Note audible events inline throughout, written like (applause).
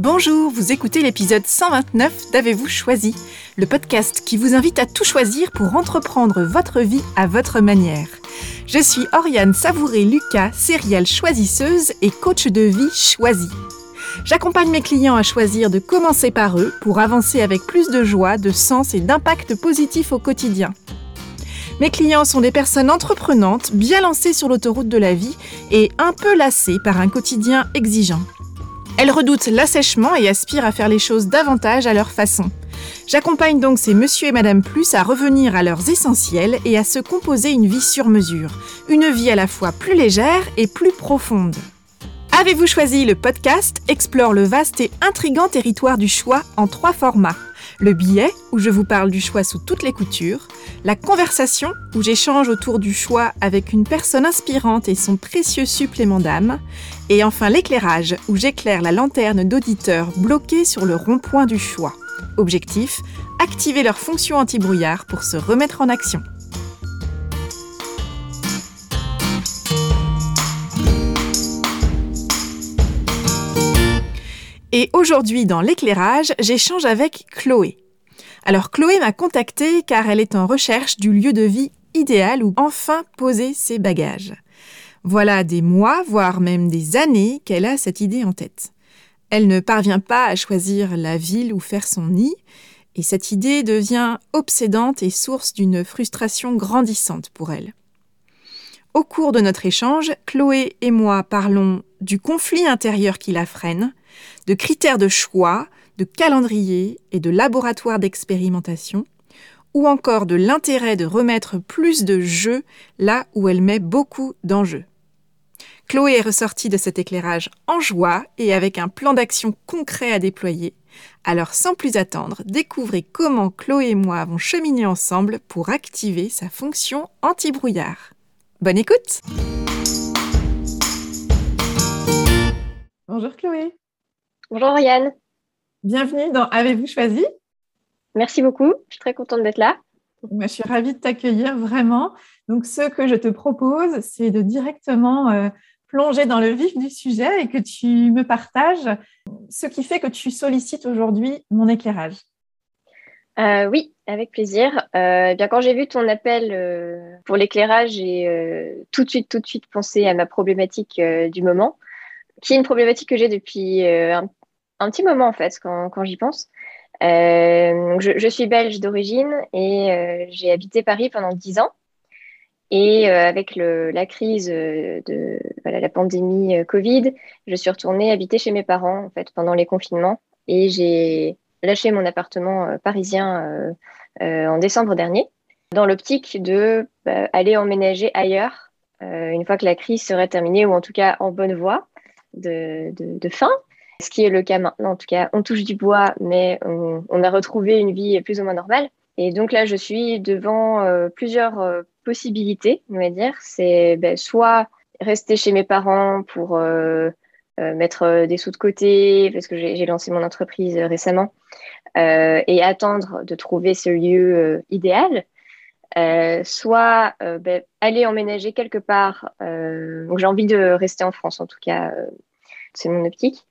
Bonjour, vous écoutez l'épisode 129 d'Avez-vous choisi, le podcast qui vous invite à tout choisir pour entreprendre votre vie à votre manière. Je suis Oriane Savouré-Lucas, céréale choisisseuse et coach de vie choisie. J'accompagne mes clients à choisir de commencer par eux pour avancer avec plus de joie, de sens et d'impact positif au quotidien. Mes clients sont des personnes entreprenantes, bien lancées sur l'autoroute de la vie et un peu lassées par un quotidien exigeant. Elles redoutent l'assèchement et aspirent à faire les choses davantage à leur façon. J'accompagne donc ces monsieur et madame plus à revenir à leurs essentiels et à se composer une vie sur mesure, une vie à la fois plus légère et plus profonde. Avez-vous choisi le podcast? Explore le vaste et intrigant territoire du choix en trois formats le billet, où je vous parle du choix sous toutes les coutures, la conversation, où j'échange autour du choix avec une personne inspirante et son précieux supplément d'âme, et enfin l'éclairage, où j'éclaire la lanterne d'auditeurs bloqués sur le rond-point du choix. Objectif, activer leur fonction anti-brouillard pour se remettre en action. Et aujourd'hui, dans l'éclairage, j'échange avec Chloé. Alors Chloé m'a contactée car elle est en recherche du lieu de vie idéal où enfin poser ses bagages. Voilà des mois, voire même des années qu'elle a cette idée en tête. Elle ne parvient pas à choisir la ville où faire son nid, et cette idée devient obsédante et source d'une frustration grandissante pour elle. Au cours de notre échange, Chloé et moi parlons du conflit intérieur qui la freine, de critères de choix, de calendrier et de laboratoire d'expérimentation, ou encore de l'intérêt de remettre plus de jeu là où elle met beaucoup d'enjeux. Chloé est ressortie de cet éclairage en joie et avec un plan d'action concret à déployer. Alors sans plus attendre, découvrez comment Chloé et moi avons cheminé ensemble pour activer sa fonction anti-brouillard. Bonne écoute Bonjour Chloé. Bonjour Yann. Bienvenue dans Avez-vous choisi? Merci beaucoup, je suis très contente d'être là. je suis ravie de t'accueillir vraiment. Donc, ce que je te propose, c'est de directement euh, plonger dans le vif du sujet et que tu me partages ce qui fait que tu sollicites aujourd'hui mon éclairage. Euh, oui, avec plaisir. Euh, bien, quand j'ai vu ton appel pour l'éclairage, j'ai tout de suite, tout de suite pensé à ma problématique du moment, qui est une problématique que j'ai depuis un un petit moment en fait quand, j'y pense. Euh, je, suis belge d'origine et euh, j'ai habité Paris pendant dix ans. Et euh, avec la crise de la pandémie Covid, je suis retournée habiter chez mes parents en fait pendant les confinements et j'ai lâché mon appartement parisien en décembre dernier dans l'optique de bah, aller emménager ailleurs une fois que la crise serait terminée ou en tout cas en bonne voie de, de fin ce qui est le cas maintenant, en tout cas, on touche du bois, mais on, a retrouvé une vie plus ou moins normale. Et donc là, je suis devant euh, plusieurs euh, possibilités, on va dire. C'est ben, soit rester chez mes parents pour euh, mettre des sous de côté, parce que j'ai lancé mon entreprise récemment, et attendre de trouver ce lieu idéal. soit ben, aller emménager quelque part. donc j'ai envie de rester en France, en tout cas, c'est mon optique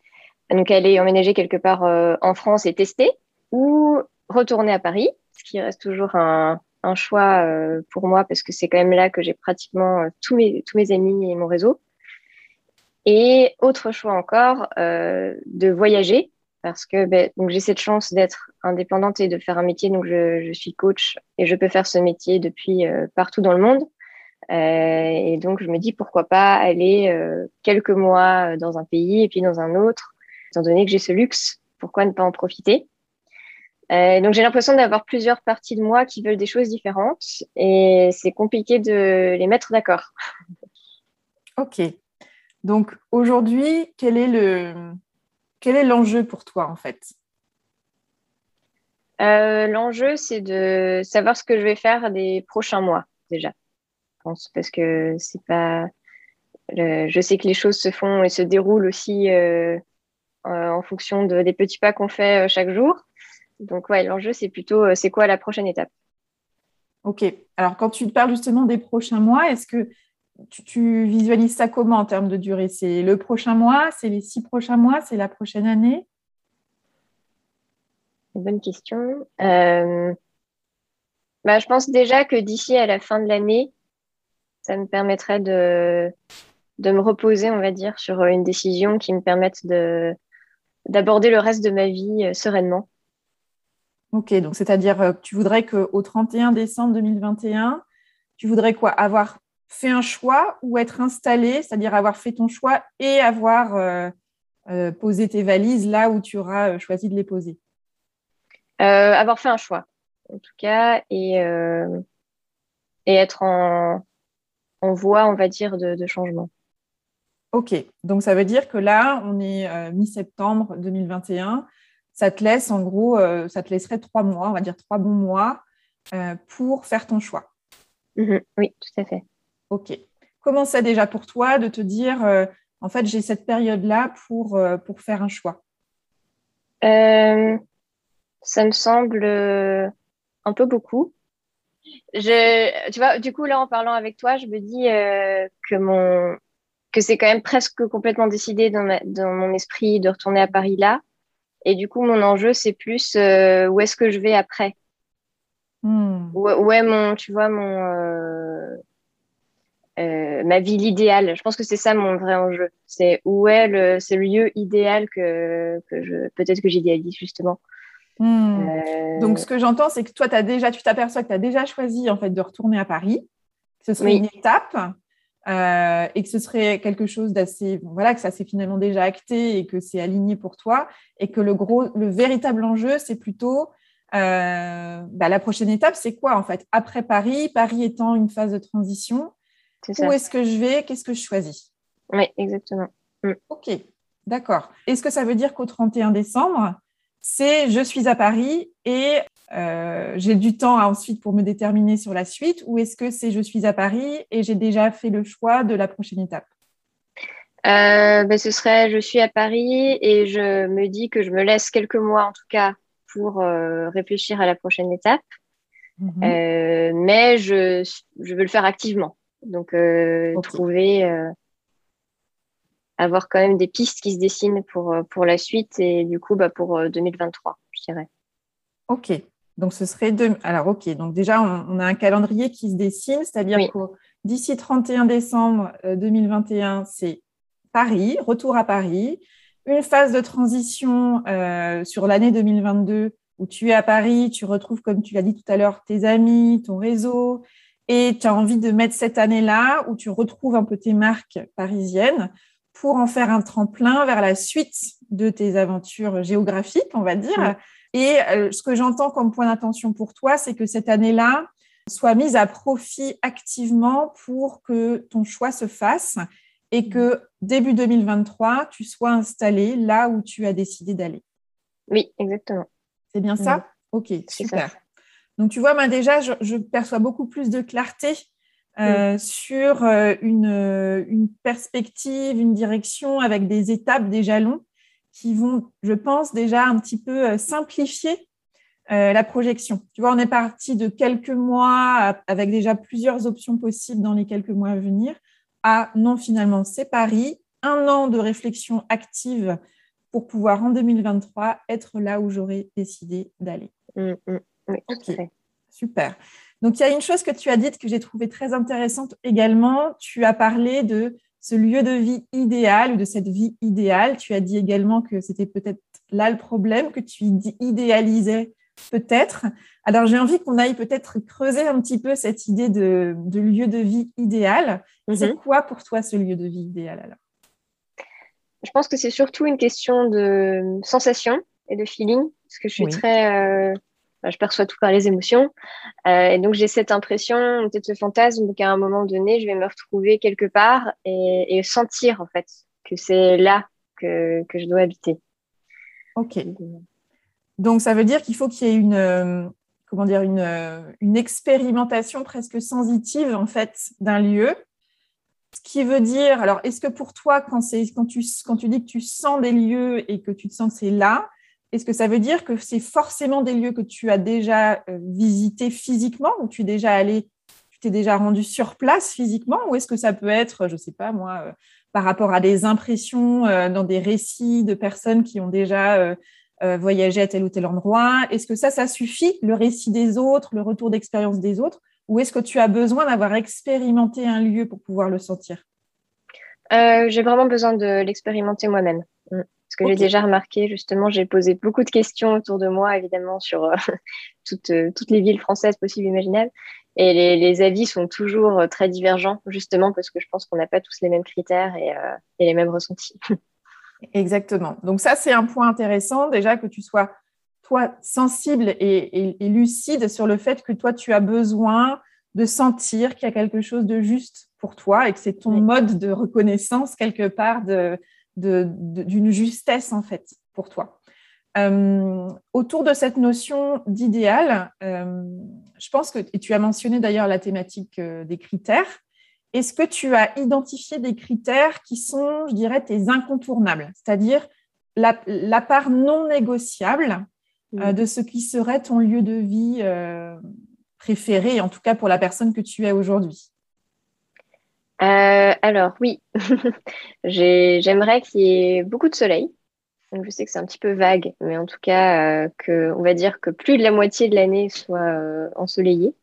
donc aller emménager quelque part euh, en France et tester, ou retourner à Paris, ce qui reste toujours un, un choix euh, pour moi parce que c'est quand même là que j'ai pratiquement euh, tous, mes, tous mes amis et mon réseau. Et autre choix encore, de voyager parce que ben, donc j'ai cette chance d'être indépendante et de faire un métier. Donc je, je suis coach et je peux faire ce métier depuis partout dans le monde. et donc je me dis pourquoi pas aller quelques mois dans un pays et puis dans un autre étant donné que j'ai ce luxe, pourquoi ne pas en profiter? Euh, donc j'ai l'impression d'avoir plusieurs parties de moi qui veulent des choses différentes et c'est compliqué de les mettre d'accord. (laughs) Ok. Donc aujourd'hui, quel est le quel est l'enjeu pour toi en fait? Euh, L'enjeu, c'est de savoir ce que je vais faire des prochains mois déjà. Je pense parce que c'est pas. je sais que les choses se font et se déroulent aussi euh, euh, en fonction des petits pas qu'on fait euh, chaque jour. Donc, ouais, l'enjeu, c'est plutôt euh, c'est quoi la prochaine étape? Ok. Alors, quand tu parles justement des prochains mois, est-ce que tu, visualises ça comment en termes de durée? C'est le prochain mois, c'est les six prochains mois, c'est la prochaine année? Bonne question. Euh, bah, je pense déjà que d'ici à la fin de l'année, ça me permettrait de, de me reposer, on va dire, sur une décision qui me permette de, d'aborder le reste de ma vie euh, sereinement. Ok, donc c'est-à-dire que tu voudrais qu'au 31 décembre 2021, tu voudrais quoi? Avoir fait un choix ou être installé, c'est-à-dire avoir fait ton choix et avoir posé tes valises là où tu auras choisi de les poser? Euh, avoir fait un choix, en tout cas, et, euh, et être en, en voie, on va dire, de, changement. Ok, donc ça veut dire que là, on est euh, mi-septembre 2021. Ça te laisse, en gros, ça te laisserait trois mois, on va dire trois bons mois pour faire ton choix. Mhm. oui, tout à fait. Ok. Comment c'est déjà pour toi de te dire, en fait, j'ai cette période-là pour, pour faire un choix? Ça me semble euh, un peu beaucoup. Je, tu vois, du coup, là, en parlant avec toi, je me dis euh, que mon que c'est quand même presque complètement décidé dans, dans mon esprit de retourner à Paris là. Et du coup, mon enjeu, c'est plus euh, où est-ce que je vais après? Hmm. Où, est mon, tu vois, mon ma ville idéale. Je pense que c'est ça mon vrai enjeu. C'est où est le, c'est le lieu idéal que, que je, peut-être que j'idéalise justement. Hmm. Euh, Donc, ce que j'entends, c'est que toi, as déjà, tu t'aperçois que tu as déjà choisi en fait, de retourner à Paris, ce serait une étape euh, et que ce serait quelque chose d'assez, voilà, que ça s'est finalement déjà acté et que c'est aligné pour toi et que le, gros, le véritable enjeu, c'est plutôt euh, bah, la prochaine étape, c'est quoi en fait? Après Paris, Paris étant une phase de transition, où est-ce que je vais Qu'est-ce que je choisis? Oui, exactement. Mm. Ok, d'accord. Est-ce que ça veut dire qu'au 31 décembre, c'est je suis à Paris et euh, j'ai du temps ensuite pour me déterminer sur la suite ou est-ce que c'est je suis à Paris et j'ai déjà fait le choix de la prochaine étape? Euh, ben, Ce serait je suis à Paris et je me dis que je me laisse quelques mois en tout cas pour euh, réfléchir à la prochaine étape. Mhm. mais je, je, veux le faire activement. Donc, trouver avoir quand même des pistes qui se dessinent pour, pour la suite et du coup bah, pour 2023, euh, je dirais. Ok, donc ce serait deux. Alors, ok, donc déjà, on, a un calendrier qui se dessine, c'est-à-dire que d'ici 31 décembre 2021, euh, c'est Paris, retour à Paris, une phase de transition sur l'année 2022 où tu es à Paris, tu retrouves, comme tu l'as dit tout à l'heure, tes amis, ton réseau, et tu as envie de mettre cette année-là où tu retrouves un peu tes marques parisiennes pour en faire un tremplin vers la suite de tes aventures géographiques, on va dire. Et euh, ce que j'entends comme point d'attention pour toi, c'est que cette année-là soit mise à profit activement pour que ton choix se fasse et que début 2023, tu sois installé là où tu as décidé d'aller. Oui, exactement. C'est bien ça? Ok, super. Donc, tu vois, moi déjà, je, perçois beaucoup plus de clarté euh, sur euh, euh, une, perspective, une direction avec des étapes, des jalons qui vont, je pense, déjà un petit peu simplifier la projection. Tu vois, on est parti de quelques mois avec déjà plusieurs options possibles dans les quelques mois à venir à non, finalement, c'est Paris, un an de réflexion active pour pouvoir en 2023 être là où j'aurais décidé d'aller. Mmh, mmh. oui, super. Donc, il y a une chose que tu as dite que j'ai trouvé très intéressante également. Tu as parlé de ce lieu de vie idéal ou de cette vie idéale. Tu as dit également que c'était peut-être là le problème, que tu idéalisais peut-être. Alors, j'ai envie qu'on aille peut-être creuser un petit peu cette idée de, lieu de vie idéal. C'est mhm. quoi pour toi ce lieu de vie idéal alors? Je pense que c'est surtout une question de sensation et de feeling, parce que je suis très... Euh, je perçois tout par les émotions. Euh, et donc, j'ai cette impression, peut-être ce fantasme qu'à un moment donné, je vais me retrouver quelque part et, sentir, en fait, que c'est là que, que, je dois habiter. OK. Donc, ça veut dire qu'il faut qu'il y ait une, euh, comment dire, une, euh, une, expérimentation presque sensitive, en fait, d'un lieu. Ce qui veut dire, alors, est-ce que pour toi, quand, quand, tu, quand tu dis que tu sens des lieux et que tu te sens que c'est là, est-ce que ça veut dire que c'est forcément des lieux que tu as déjà euh, visités physiquement ou tu es déjà allé, tu t'es déjà rendu sur place physiquement ou est-ce que ça peut être, je ne sais pas moi, euh, par rapport à des impressions euh, dans des récits de personnes qui ont déjà voyager à tel ou tel endroit? Est-ce que ça, ça suffit, le récit des autres, le retour d'expérience des autres? Ou est-ce que tu as besoin d'avoir expérimenté un lieu pour pouvoir le sentir? J'ai vraiment besoin de l'expérimenter moi-même. Que j'ai déjà remarqué, justement, j'ai posé beaucoup de questions autour de moi, évidemment, sur euh, (laughs) toutes, euh, toutes, les villes françaises possibles et imaginables. Et les, les, avis sont toujours euh, très divergents, justement, parce que je pense qu'on n'a pas tous les mêmes critères et, et les mêmes ressentis. (laughs) Exactement. Donc ça, c'est un point intéressant, déjà, que tu sois, toi, sensible et, et, et lucide sur le fait que toi, tu as besoin de sentir qu'il y a quelque chose de juste pour toi et que c'est ton mode de reconnaissance quelque part de, d'une justesse en fait pour toi. Euh, autour de cette notion d'idéal, euh, je pense que, et tu as mentionné d'ailleurs la thématique euh, des critères, est-ce que tu as identifié des critères qui sont, je dirais, tes incontournables, c'est-à-dire la, la, part non négociable de ce qui serait ton lieu de vie préféré, en tout cas pour la personne que tu es aujourd'hui euh, alors oui, (laughs) j'aimerais qu'il y ait beaucoup de soleil. Donc, je sais que c'est un petit peu vague, mais en tout cas, euh, que, on va dire que plus de la moitié de l'année soit euh, ensoleillée,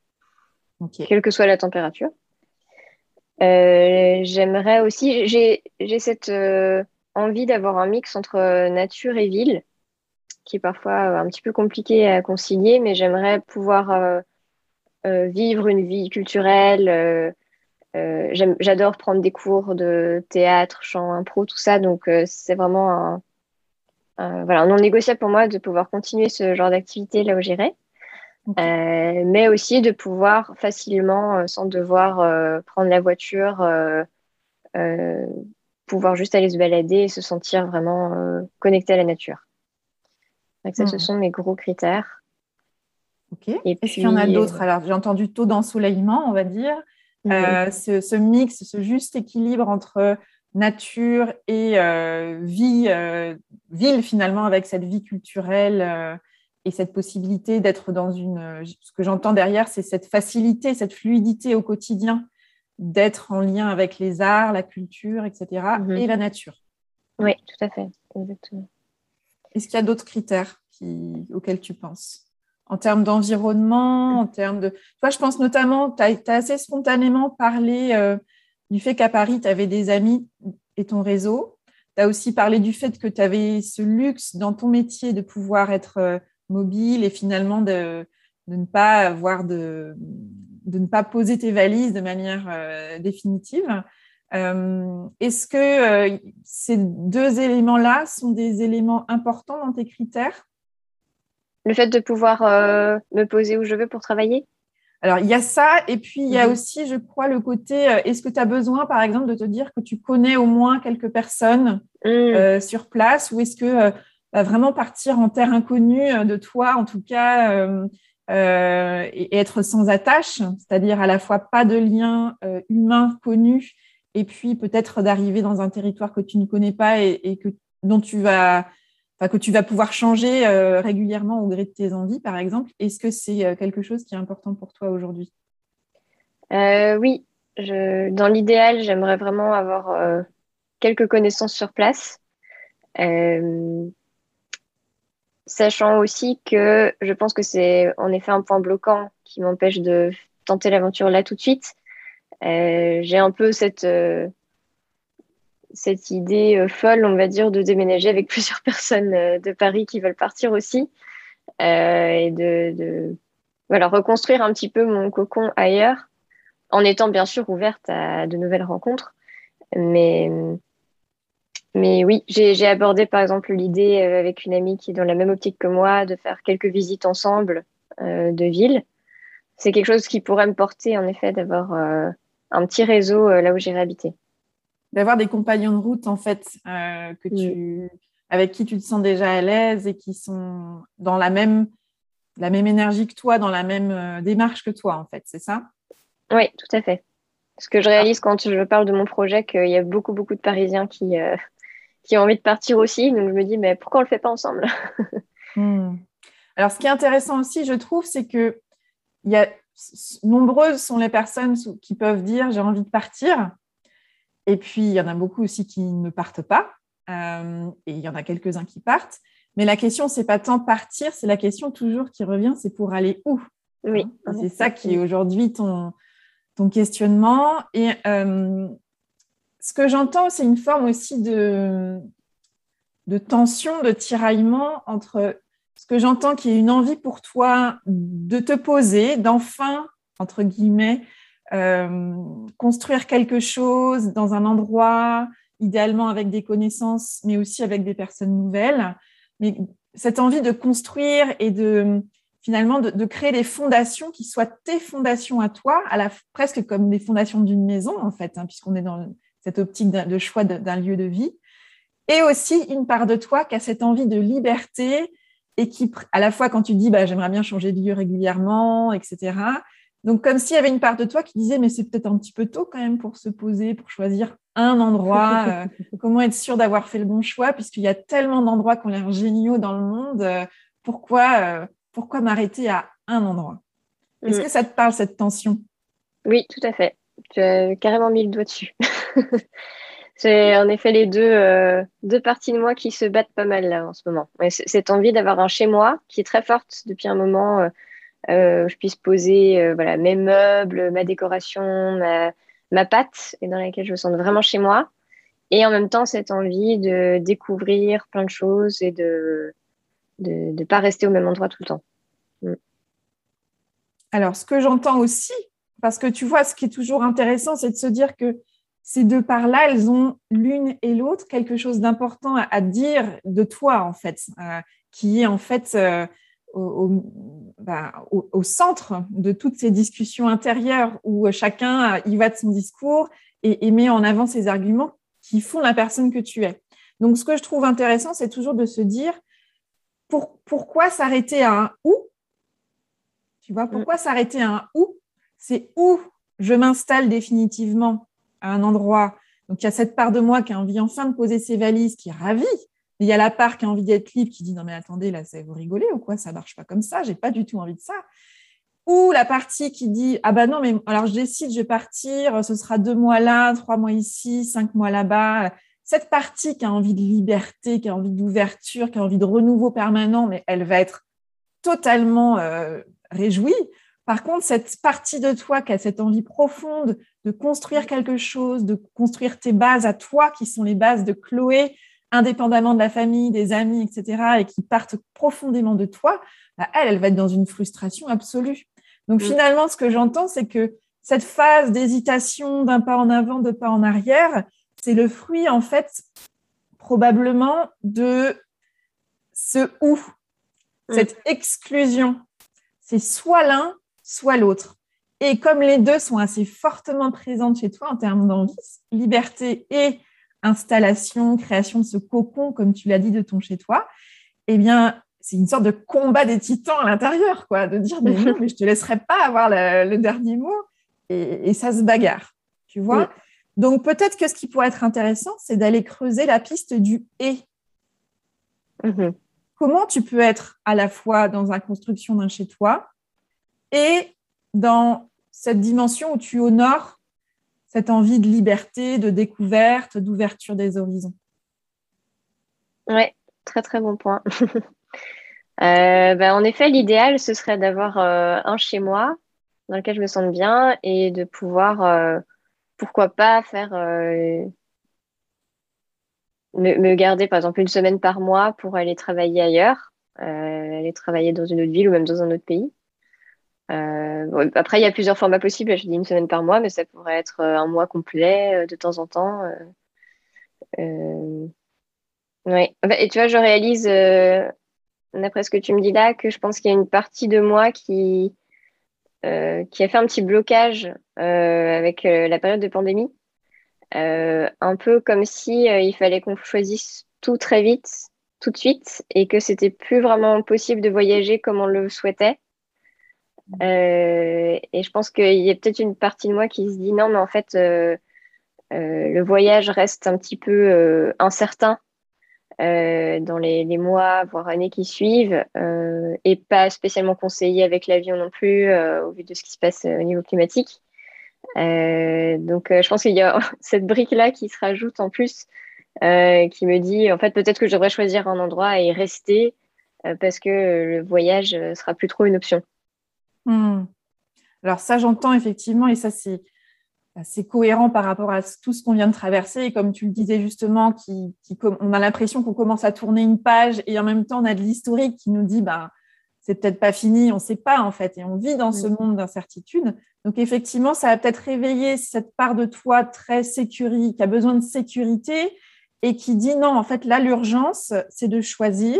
quelle que soit la température. j'aimerais aussi, j'ai cette envie d'avoir un mix entre nature et ville, qui est parfois un petit peu compliqué à concilier, mais j'aimerais pouvoir vivre une vie culturelle euh, j'adore prendre des cours de théâtre, chant, impro, tout ça. Donc, euh, c'est vraiment un, voilà, non négociable pour moi de pouvoir continuer ce genre d'activité là où j'irai. Euh, mais aussi de pouvoir facilement, sans devoir prendre la voiture, pouvoir juste aller se balader et se sentir vraiment connecté à la nature. Donc ça, ce hmm. sont mes gros critères. Ok. Est-ce qu'il y en a d'autres? Alors, j'ai entendu taux d'ensoleillement, on va dire. Euh, ce, mix, ce juste équilibre entre nature et euh, vie, euh, ville finalement, avec cette vie culturelle et cette possibilité d'être dans une... Ce que j'entends derrière, c'est cette facilité, cette fluidité au quotidien d'être en lien avec les arts, la culture, etc., mhm. et la nature. Oui, tout à fait, exactement. Est-ce qu'il y a d'autres critères qui, auxquels tu penses? En termes d'environnement, en termes de... Tu vois, je pense notamment, tu as, assez spontanément parlé euh, du fait qu'à Paris, tu avais des amis et ton réseau. Tu as aussi parlé du fait que tu avais ce luxe dans ton métier de pouvoir être euh, mobile et finalement de, de, ne pas avoir de, de ne pas poser tes valises de manière euh, définitive. Est-ce que ces deux éléments-là sont des éléments importants dans tes critères? Le fait de pouvoir euh, me poser où je veux pour travailler? Alors, il y a ça, et puis il y a mhm. aussi, je crois, le côté, euh, est-ce que tu as besoin, par exemple, de te dire que tu connais au moins quelques personnes mm. euh, sur place, ou est-ce que bah, vraiment partir en terre inconnue de toi, en tout cas, et, être sans attache, c'est-à-dire à la fois pas de lien humain connu, et puis peut-être d'arriver dans un territoire que tu ne connais pas et, et que, dont tu vas que tu vas pouvoir changer euh, régulièrement au gré de tes envies, par exemple. Est-ce que c'est euh, quelque chose qui est important pour toi aujourd'hui? Euh, Oui, dans l'idéal, j'aimerais vraiment avoir quelques connaissances sur place. sachant aussi que je pense que c'est en effet un point bloquant qui m'empêche de tenter l'aventure là tout de suite. J'ai un peu cette cette idée euh, folle, on va dire, de déménager avec (laughs) plusieurs personnes euh, de Paris qui veulent partir aussi euh, et de, voilà, reconstruire un petit peu mon cocon ailleurs en étant bien sûr ouverte à de nouvelles rencontres. Mais, mais oui, j'ai abordé par exemple l'idée avec une amie qui est dans la même optique que moi de faire quelques visites ensemble de villes. C'est quelque chose qui pourrait me porter en effet d'avoir un petit réseau là où j'irai habiter d'avoir des compagnons de route en fait euh, que tu, avec qui tu te sens déjà à l'aise et qui sont dans la même, la même énergie que toi, dans la même euh, démarche que toi en fait, c'est ça? Oui, tout à fait. Ce que je réalise quand je parle de mon projet, qu'il y a beaucoup beaucoup de Parisiens qui euh, (laughs) qui ont envie de partir aussi, donc je me dis mais pourquoi on le fait pas ensemble? (laughs) Hmm. Alors ce qui est intéressant aussi, je trouve, c'est que il y a nombreuses sont les personnes qui peuvent dire j'ai envie de partir, et puis, il y en a beaucoup aussi qui ne partent pas. Euh, et il y en a quelques-uns qui partent. Mais la question, c'est pas tant partir, c'est la question toujours qui revient, c'est pour aller où Oui. Hein, c'est ça qui est aujourd'hui ton, ton questionnement. Et euh, ce que j'entends, c'est une forme aussi de, de tension, de tiraillement entre ce que j'entends qui est une envie pour toi de te poser, d'enfin, entre guillemets, construire quelque chose dans un endroit, idéalement avec des connaissances, mais aussi avec des personnes nouvelles. Mais cette envie de construire et de finalement de, créer des fondations qui soient tes fondations à toi, à la, presque comme des fondations d'une maison en fait, hein, puisqu'on est dans cette optique de choix d'un lieu de vie. Et aussi une part de toi qui a cette envie de liberté et qui, à la fois quand tu dis bah, j'aimerais bien changer de lieu régulièrement, etc., donc, comme s'il y avait une part de toi qui disait, mais c'est peut-être un petit peu tôt quand même pour se poser, pour choisir un endroit. (laughs) Euh, comment être sûr d'avoir fait le bon choix, puisqu'il y a tellement d'endroits qui ont l'air géniaux dans le monde. Euh, pourquoi, euh, pourquoi m'arrêter à un endroit? Est-ce mm. que ça te parle, cette tension? Oui, tout à fait. Tu as carrément mis le doigt dessus. (laughs) C'est en effet les deux, deux parties de moi qui se battent pas mal là en ce moment. Cette envie d'avoir un chez moi qui est très forte depuis un moment euh, je puisse poser euh, voilà, mes meubles, ma décoration, ma, ma pâte, et dans laquelle je me sens vraiment chez moi. Et en même temps, cette envie de découvrir plein de choses et de ne de, pas rester au même endroit tout le temps. Mm. Alors, ce que j'entends aussi, parce que tu vois, ce qui est toujours intéressant, c'est de se dire que ces deux parts-là, elles ont l'une et l'autre quelque chose d'important à, dire de toi, en fait, euh, qui est en fait bah, au, au, centre de toutes ces discussions intérieures où chacun y va de son discours et, met en avant ses arguments qui font la personne que tu es. Donc, ce que je trouve intéressant, c'est toujours de se dire pour, pourquoi s'arrêter à un où? Tu vois, pourquoi s'arrêter à un où? C'est où je m'installe définitivement à un endroit. Donc, il y a cette part de moi qui a envie enfin de poser ses valises, qui est ravie il y a la part qui a envie d'être libre, qui dit non mais attendez, là, vous rigolez ou quoi? Ça marche pas comme ça, j'ai pas du tout envie de ça. Ou la partie qui dit ah bah non mais alors je décide, je vais partir, ce sera deux mois là, trois mois ici, cinq mois là-bas. Cette partie qui a envie de liberté, qui a envie d'ouverture, qui a envie de renouveau permanent, mais elle va être totalement euh, réjouie. Par contre, cette partie de toi qui a cette envie profonde de construire quelque chose, de construire tes bases à toi, qui sont les bases de Chloé, indépendamment de la famille, des amis, etc., et qui partent profondément de toi, bah, elle, elle va être dans une frustration absolue. Donc mm. finalement, ce que j'entends, c'est que cette phase d'hésitation, d'un pas en avant, de pas en arrière, c'est le fruit, en fait, probablement de ce ou, mm. cette exclusion. C'est soit l'un, soit l'autre. Et comme les deux sont assez fortement présentes chez toi en termes d'envie, liberté et installation, création de ce cocon, comme tu l'as dit, de ton chez-toi, eh bien, c'est une sorte de combat des titans à l'intérieur, quoi, de dire, mais non, (laughs) mais je te laisserai pas avoir le, dernier mot, et, ça se bagarre, tu vois. Donc, peut-être que ce qui pourrait être intéressant, c'est d'aller creuser la piste du et. Mm-hmm. Comment tu peux être à la fois dans la construction d'un chez-toi et dans cette dimension où tu honores cette envie de liberté, de découverte, d'ouverture des horizons. Oui, très très bon point. (laughs) Euh, ben, en effet, l'idéal, ce serait d'avoir euh, un chez moi dans lequel je me sente bien et de pouvoir, euh, pourquoi pas, faire me, garder par exemple une semaine par mois pour aller travailler ailleurs, aller travailler dans une autre ville ou même dans un autre pays. Euh, après, il y a plusieurs formats possibles. Je dis une semaine par mois, mais ça pourrait être euh, un mois complet euh, de temps en temps. Ouais. Et tu vois, je réalise, d'après ce que tu me dis là, que je pense qu'il y a une partie de moi qui, qui a fait un petit blocage avec la période de pandémie. un peu comme si il fallait qu'on choisisse tout très vite, tout de suite, et que c'était plus vraiment possible de voyager comme on le souhaitait. Euh, et je pense qu'il y a peut-être une partie de moi qui se dit non, mais en fait, euh, euh, le voyage reste un petit peu incertain dans les, mois, voire années qui suivent, et pas spécialement conseillé avec l'avion non plus, au vu de ce qui se passe au niveau climatique. donc, je pense qu'il y a (laughs) cette brique-là qui se rajoute en plus qui me dit en fait peut-être que je devrais choisir un endroit et rester parce que le voyage sera plus trop une option. Hmm. Alors ça, j'entends effectivement, et ça, c'est c'est cohérent par rapport à tout ce qu'on vient de traverser. Et comme tu le disais justement, qui, on a l'impression qu'on commence à tourner une page et en même temps, on a de l'historique qui nous dit, bah, c'est peut-être pas fini, on ne sait pas en fait. Et on vit dans ce monde d'incertitude. Donc effectivement, ça va peut-être réveiller cette part de toi très sécurisée, qui a besoin de sécurité et qui dit non, en fait, là, l'urgence, c'est de choisir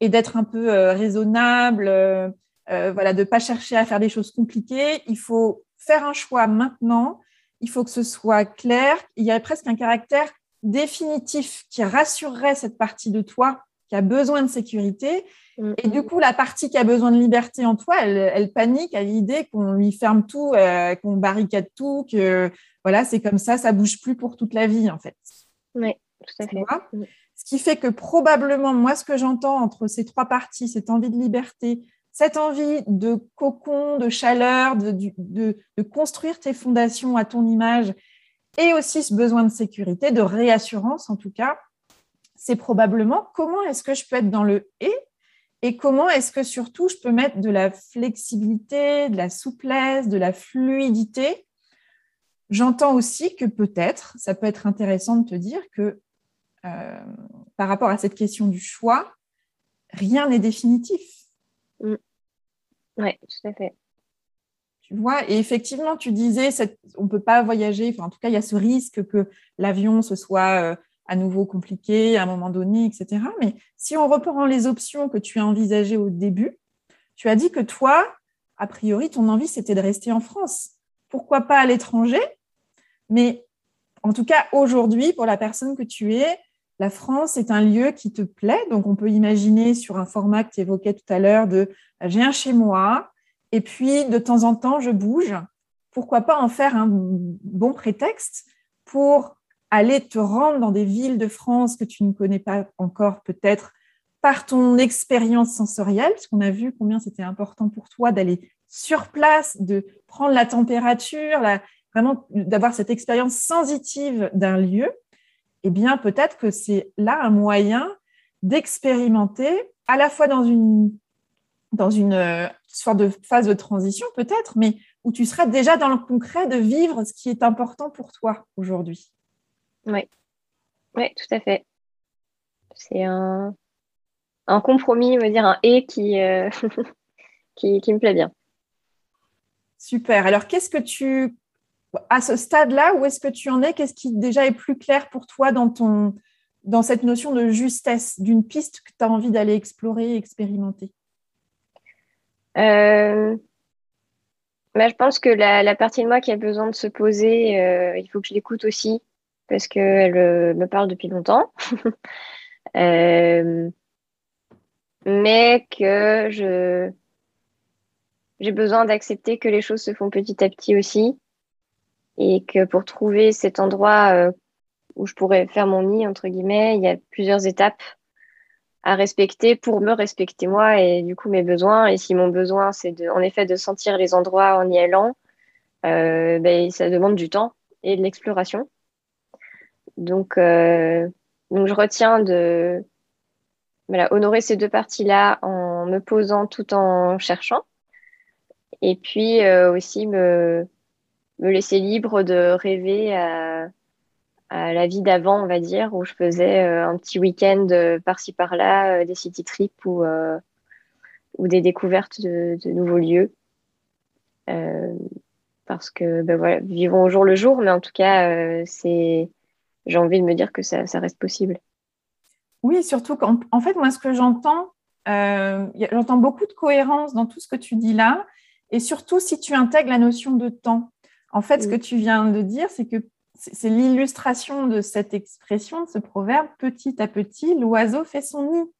et d'être un peu euh, raisonnable, euh, euh, voilà, de ne pas chercher à faire des choses compliquées. Il faut faire un choix maintenant il faut que ce soit clair. Il y a presque un caractère définitif qui rassurerait cette partie de toi qui a besoin de sécurité. Mm. Et du coup, la partie qui a besoin de liberté en toi, elle, panique à l'idée qu'on lui ferme tout, euh, qu'on barricade tout, que voilà, c'est comme ça, ça bouge plus pour toute la vie en fait. Oui, tout à fait. Mm. Ce qui fait que probablement, moi, ce que j'entends entre ces trois parties, cette envie de liberté, cette envie de cocon, de chaleur, de, construire tes fondations à ton image et aussi ce besoin de sécurité, de réassurance en tout cas, c'est probablement comment est-ce que je peux être dans le et et comment est-ce que surtout je peux mettre de la flexibilité, de la souplesse, de la fluidité. J'entends aussi que peut-être, ça peut être intéressant de te dire que euh, par rapport à cette question du choix, rien n'est définitif. Mm. Oui, tout à fait. Tu vois, et effectivement, tu disais, on ne peut pas voyager, enfin, en tout cas, il y a ce risque que l'avion se soit euh, à nouveau compliqué à un moment donné, etc. Mais si on reprend les options que tu as envisagées au début, tu as dit que toi, a priori, ton envie, c'était de rester en France. Pourquoi pas à l'étranger? Mais en tout cas, aujourd'hui, pour la personne que tu es, la France est un lieu qui te plaît. Donc, on peut imaginer sur un format que tu évoquais tout à l'heure de bah, j'ai un chez moi et puis de temps en temps, je bouge. Pourquoi pas en faire un bon prétexte pour aller te rendre dans des villes de France que tu ne connais pas encore peut-être par ton expérience sensorielle, parce qu'on a vu combien c'était important pour toi d'aller sur place, de prendre la température, vraiment d'avoir cette expérience sensitive d'un lieu eh bien, peut-être que c'est là un moyen d'expérimenter à la fois dans une, dans une euh, sorte de phase de transition, peut-être, mais où tu seras déjà dans le concret de vivre ce qui est important pour toi aujourd'hui. Oui, oui, tout à fait. C'est un, un compromis, on va dire un et qui, euh, (laughs) qui, qui me plaît bien. Super. Alors, qu'est-ce que tu à ce stade-là, où est-ce que tu en es? Qu'est-ce qui déjà est plus clair pour toi dans, ton, dans cette notion de justesse d'une piste que tu as envie d'aller explorer et expérimenter? Euh, bah, Je pense que la, partie de moi qui a besoin de se poser, euh, il faut que je l'écoute aussi, parce qu'elle euh, me parle depuis longtemps. (laughs) mais que je j'ai besoin d'accepter que les choses se font petit à petit aussi et que pour trouver cet endroit euh, où je pourrais faire mon nid, entre guillemets, il y a plusieurs étapes à respecter pour me respecter moi et du coup mes besoins. Et si mon besoin, c'est de, en effet de sentir les endroits en y allant, euh, ben, ça demande du temps et de l'exploration. Donc, euh, donc, je retiens de voilà, honorer ces deux parties-là en me posant tout en cherchant. Et puis euh, aussi me, me laisser libre de rêver à, la vie d'avant, on va dire, où je faisais euh, un petit week-end euh, par-ci par-là, euh, des city trips ou, des découvertes de, nouveaux lieux. parce que ben voilà, vivons au jour le jour, mais en tout cas, c'est j'ai envie de me dire que ça, ça reste possible. Oui, surtout qu'en en fait, moi, ce que j'entends, j'entends beaucoup de cohérence dans tout ce que tu dis là, et surtout si tu intègres la notion de temps. En fait, ce que tu viens de dire, c'est que c'est l'illustration de cette expression, de ce proverbe, petit à petit, l'oiseau fait son nid.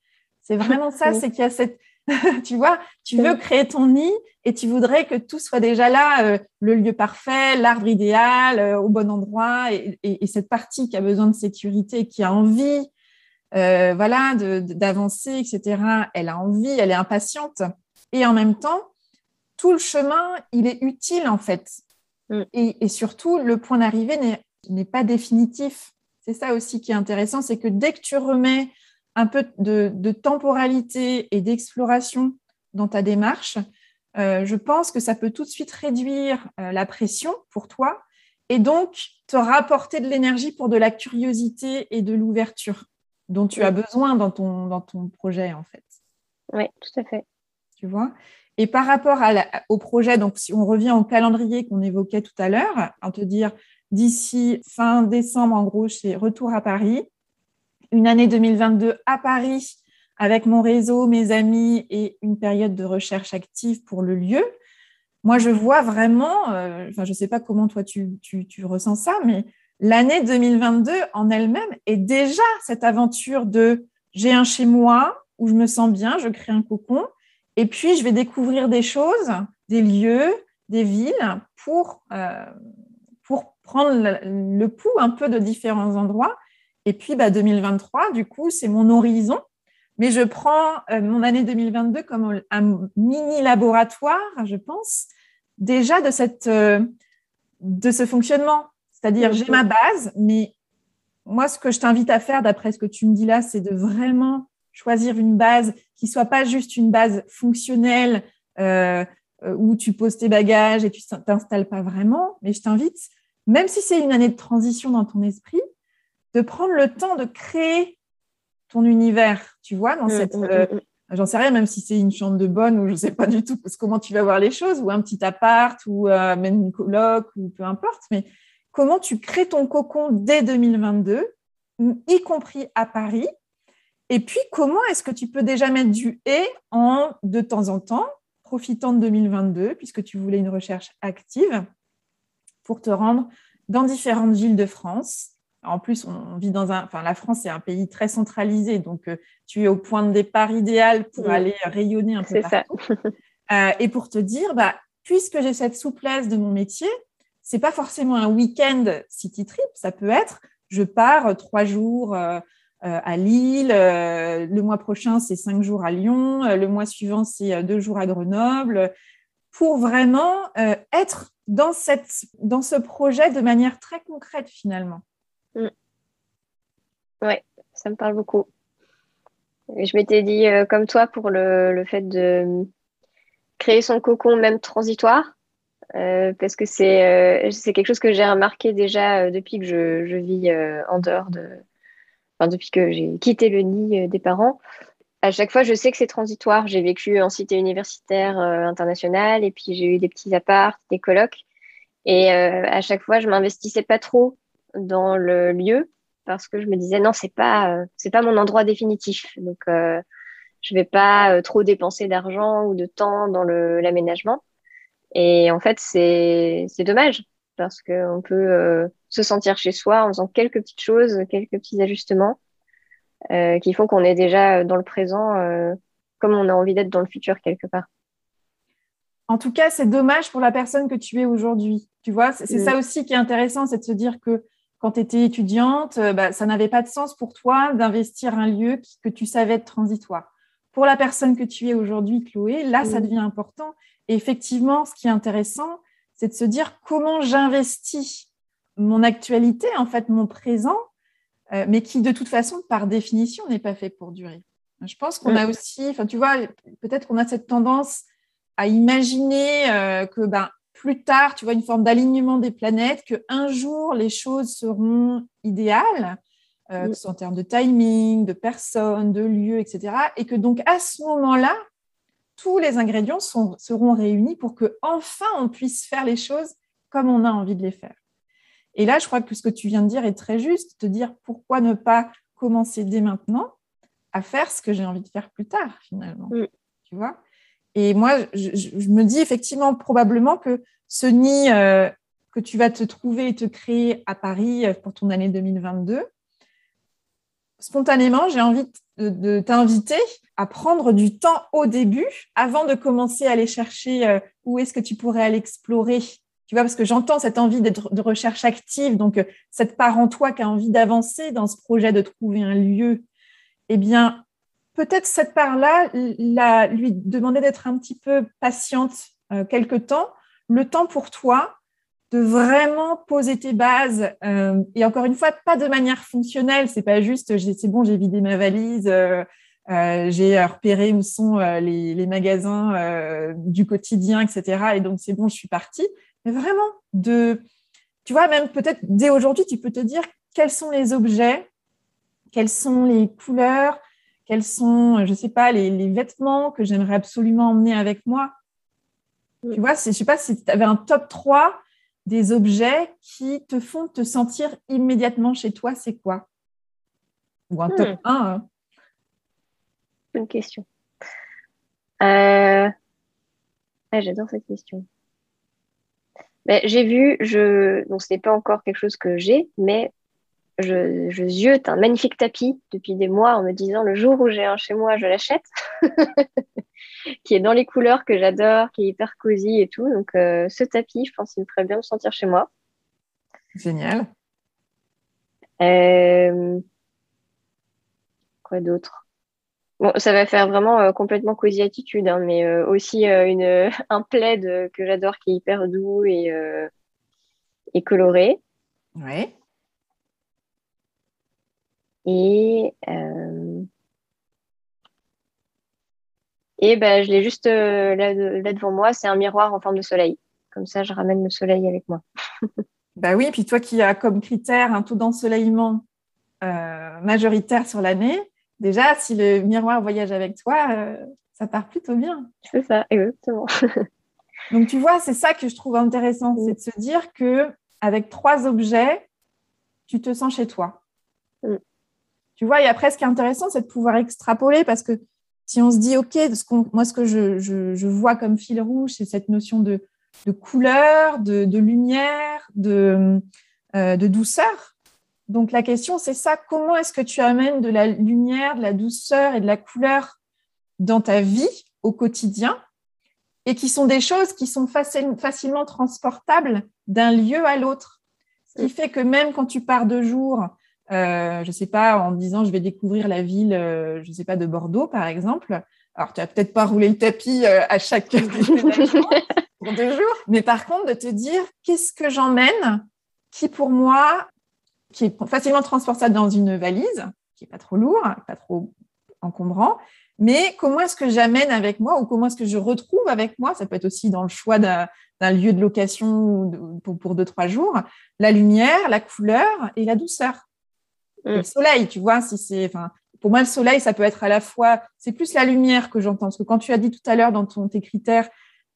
C'est vraiment ça, (laughs) c'est qu'il y a cette... (laughs) tu vois, tu veux créer ton nid et tu voudrais que tout soit déjà là, euh, le lieu parfait, l'arbre idéal, euh, au bon endroit, et, cette partie qui a besoin de sécurité, qui a envie, euh, voilà, d'avancer, etc. Elle a envie, elle est impatiente, et en même temps, tout le chemin, il est utile en fait. Mm. Et, surtout, le point d'arrivée n'est pas définitif. C'est ça aussi qui est intéressant, c'est que dès que tu remets un peu de, temporalité et d'exploration dans ta démarche, euh, je pense que ça peut tout de suite réduire euh, la pression pour toi et donc te rapporter de l'énergie pour de la curiosité et de l'ouverture dont tu as besoin dans ton, dans ton projet, en fait. Oui, tout à fait. Tu vois? Et par rapport au projet, donc si on revient au calendrier qu'on évoquait tout à l'heure, en te dire d'ici fin décembre, en gros, c'est retour à Paris, une année 2022 à Paris avec mon réseau, mes amis et une période de recherche active pour le lieu. Moi, je vois vraiment, euh, enfin, je ne sais pas comment toi tu, tu, tu ressens ça, mais l'année 2022 en elle-même est déjà cette aventure de j'ai un chez moi où je me sens bien, je crée un cocon, et puis je vais découvrir des choses, des lieux, des villes pour, euh, pour prendre le, pouls un peu de différents endroits. Et puis bah, 2023, du coup, c'est mon horizon. Mais je prends euh, mon année 2022 comme un mini laboratoire, je pense, déjà de, cette, euh, de ce fonctionnement. C'est-à-dire, j'ai ma base, mais moi, ce que je t'invite à faire, d'après ce que tu me dis là, c'est de vraiment choisir une base qui soit pas juste une base fonctionnelle euh, euh, où tu poses tes bagages et tu t'installes pas vraiment. Mais je t'invite, même si c'est une année de transition dans ton esprit, de prendre le temps de créer ton univers, tu vois, dans mm, cette, mm, euh, mm, j'en sais rien, même si c'est une chambre de bonne ou je sais pas du tout comment tu vas voir les choses, ou un petit appart, ou même une coloc, ou peu importe, mais comment tu crées ton cocon dès 2022, y compris à Paris. Et puis, comment est-ce que tu peux déjà mettre du et en de temps en temps, profitant de 2022, puisque tu voulais une recherche active, pour te rendre dans différentes villes de France? En plus, on vit dans un, enfin, la France est un pays très centralisé, donc euh, tu es au point de départ idéal pour aller rayonner un peu partout. Ça. Euh, et pour te dire, bah, puisque j'ai cette souplesse de mon métier, c'est pas forcément un week-end city trip, ça peut être je pars trois jours euh, euh, à Lille, euh, le mois prochain c'est cinq jours à Lyon, le mois suivant c'est deux jours à Grenoble, pour vraiment être dans, cette, dans ce projet de manière très concrète finalement. Mm. Oui, ça me parle beaucoup. Je m'étais dit, comme toi, pour le, le, fait de créer son cocon même transitoire, euh, parce que c'est euh, quelque chose que j'ai remarqué déjà euh, depuis que je vis en dehors de. Depuis que j'ai quitté le nid des parents. À chaque fois, je sais que c'est transitoire. J'ai vécu en cité universitaire internationale et puis j'ai eu des petits apparts, des colocs. Et à chaque fois, je m'investissais pas trop dans le lieu parce que je me disais non, c'est pas c'est pas mon endroit définitif. Donc je vais pas trop dépenser d'argent ou de temps dans l'aménagement. Et en fait, c'est dommage parce qu'on peut euh, se sentir chez soi en faisant quelques petites choses, quelques petits ajustements euh, qui font qu'on est déjà dans le présent euh, comme on a envie d'être dans le futur quelque part. En tout cas, c'est dommage pour la personne que tu es aujourd'hui. Tu vois, c'est ça mm. aussi qui est intéressant, c'est de se dire que quand tu étais étudiante, bah, ça n'avait pas de sens pour toi d'investir un lieu que tu savais être transitoire. Pour la personne que tu es aujourd'hui, Chloé, là, ça mm. devient important effectivement, ce qui est intéressant, c'est de se dire comment j'investis mon actualité, en fait, mon présent, euh, mais qui, de toute façon, par définition, n'est pas fait pour durer. Je pense qu'on a aussi, enfin, tu vois, peut-être qu'on a cette tendance à imaginer euh, que ben, plus tard, tu vois, une forme d'alignement des planètes, qu'un jour, les choses seront idéales, euh, que ce soit en termes de timing, de personnes, de lieux, etc. Et que donc, à ce moment-là, tous les ingrédients seront réunis pour que enfin on puisse faire les choses comme on a envie de les faire. Et là, je crois que ce que tu viens de dire est très juste, te dire pourquoi ne pas commencer dès maintenant à faire ce que j'ai envie de faire plus tard, finalement. Tu vois? Et moi, je, me dis effectivement probablement que ce nid euh, que tu vas te trouver et te créer à Paris pour ton année 2022, spontanément, j'ai envie de, t'inviter à prendre du temps au début avant de commencer à aller chercher euh, où est-ce que tu pourrais aller explorer. Tu vois, parce que j'entends cette envie d'être de recherche active, donc euh, cette part en toi qui a envie d'avancer dans ce projet de trouver un lieu. Eh bien, peut-être cette part-là, lui demander d'être un petit peu patiente euh, quelque temps, le temps pour toi de vraiment poser tes bases. Euh, et encore une fois, pas de manière fonctionnelle. C'est pas juste, c'est bon, j'ai vidé ma valise, j'ai repéré où sont les, magasins du quotidien, etc. Et donc, c'est bon, je suis partie. Mais vraiment, de, tu vois, même peut-être dès aujourd'hui, tu peux te dire quels sont les objets, quelles sont les couleurs, quels sont, je sais pas, les, les vêtements que j'aimerais absolument emmener avec moi. Tu vois, je sais pas si tu avais un top 3 des objets qui te font te sentir immédiatement chez toi, c'est quoi? Ou un top 1 hmm. hein. Bonne question. Euh, ah, j'adore cette question. Ben, j'ai vu, je... donc ce n'est pas encore quelque chose que j'ai, mais je, je ziote un magnifique tapis depuis des mois en me disant le jour où j'ai un chez moi, je l'achète. (laughs) qui est dans les couleurs que j'adore, qui est hyper cosy et tout. Donc, euh, ce tapis, je pense qu'il me ferait bien me sentir chez moi. Génial. Euh, quoi d'autre? Bon, ça va faire vraiment euh, complètement cosy attitude, hein, mais aussi une, (laughs) un plaid que j'adore qui est hyper doux et, et coloré. Oui. Et Et ben, je l'ai juste euh, là, devant moi, c'est un miroir en forme de soleil. Comme ça, je ramène le soleil avec moi. (laughs) bah oui, puis toi qui as comme critère un taux d'ensoleillement euh, majoritaire sur l'année, déjà, si le miroir voyage avec toi, euh, ça part plutôt bien. C'est ça, exactement. (laughs) Donc tu vois, c'est ça que je trouve intéressant, c'est de se dire que avec trois objets, tu te sens chez toi. Mm. Tu vois, et après, ce qui est intéressant, c'est de pouvoir extrapoler parce que si on se dit, OK, moi, ce que je, vois comme fil rouge, c'est cette notion de, couleur, de, lumière, euh, de, douceur. Donc, la question, c'est ça, comment est-ce que tu amènes de la lumière, de la douceur et de la couleur dans ta vie au quotidien et qui sont des choses qui sont facilement transportables d'un lieu à l'autre? Ce qui fait que même quand tu pars de jour euh, je sais pas, en disant je vais découvrir la ville, euh, je sais pas, de Bordeaux, par exemple. Alors, tu vas peut-être pas rouler le tapis euh, à chaque (laughs) pour deux jours, mais par contre, de te dire qu'est-ce que j'emmène qui, pour moi, qui est facilement transportable dans une valise, qui est pas trop lourd, pas trop encombrant, mais comment est-ce que j'amène avec moi ou comment est-ce que je retrouve avec moi, ça peut être aussi dans le choix d'un lieu de location pour, pour deux, trois jours, la lumière, la couleur et la douceur. Le mm. soleil, tu vois, si c'est, enfin, pour moi, le soleil, ça peut être à la fois, c'est plus la lumière que j'entends. Parce que quand tu as dit tout à l'heure dans ton, tes critères,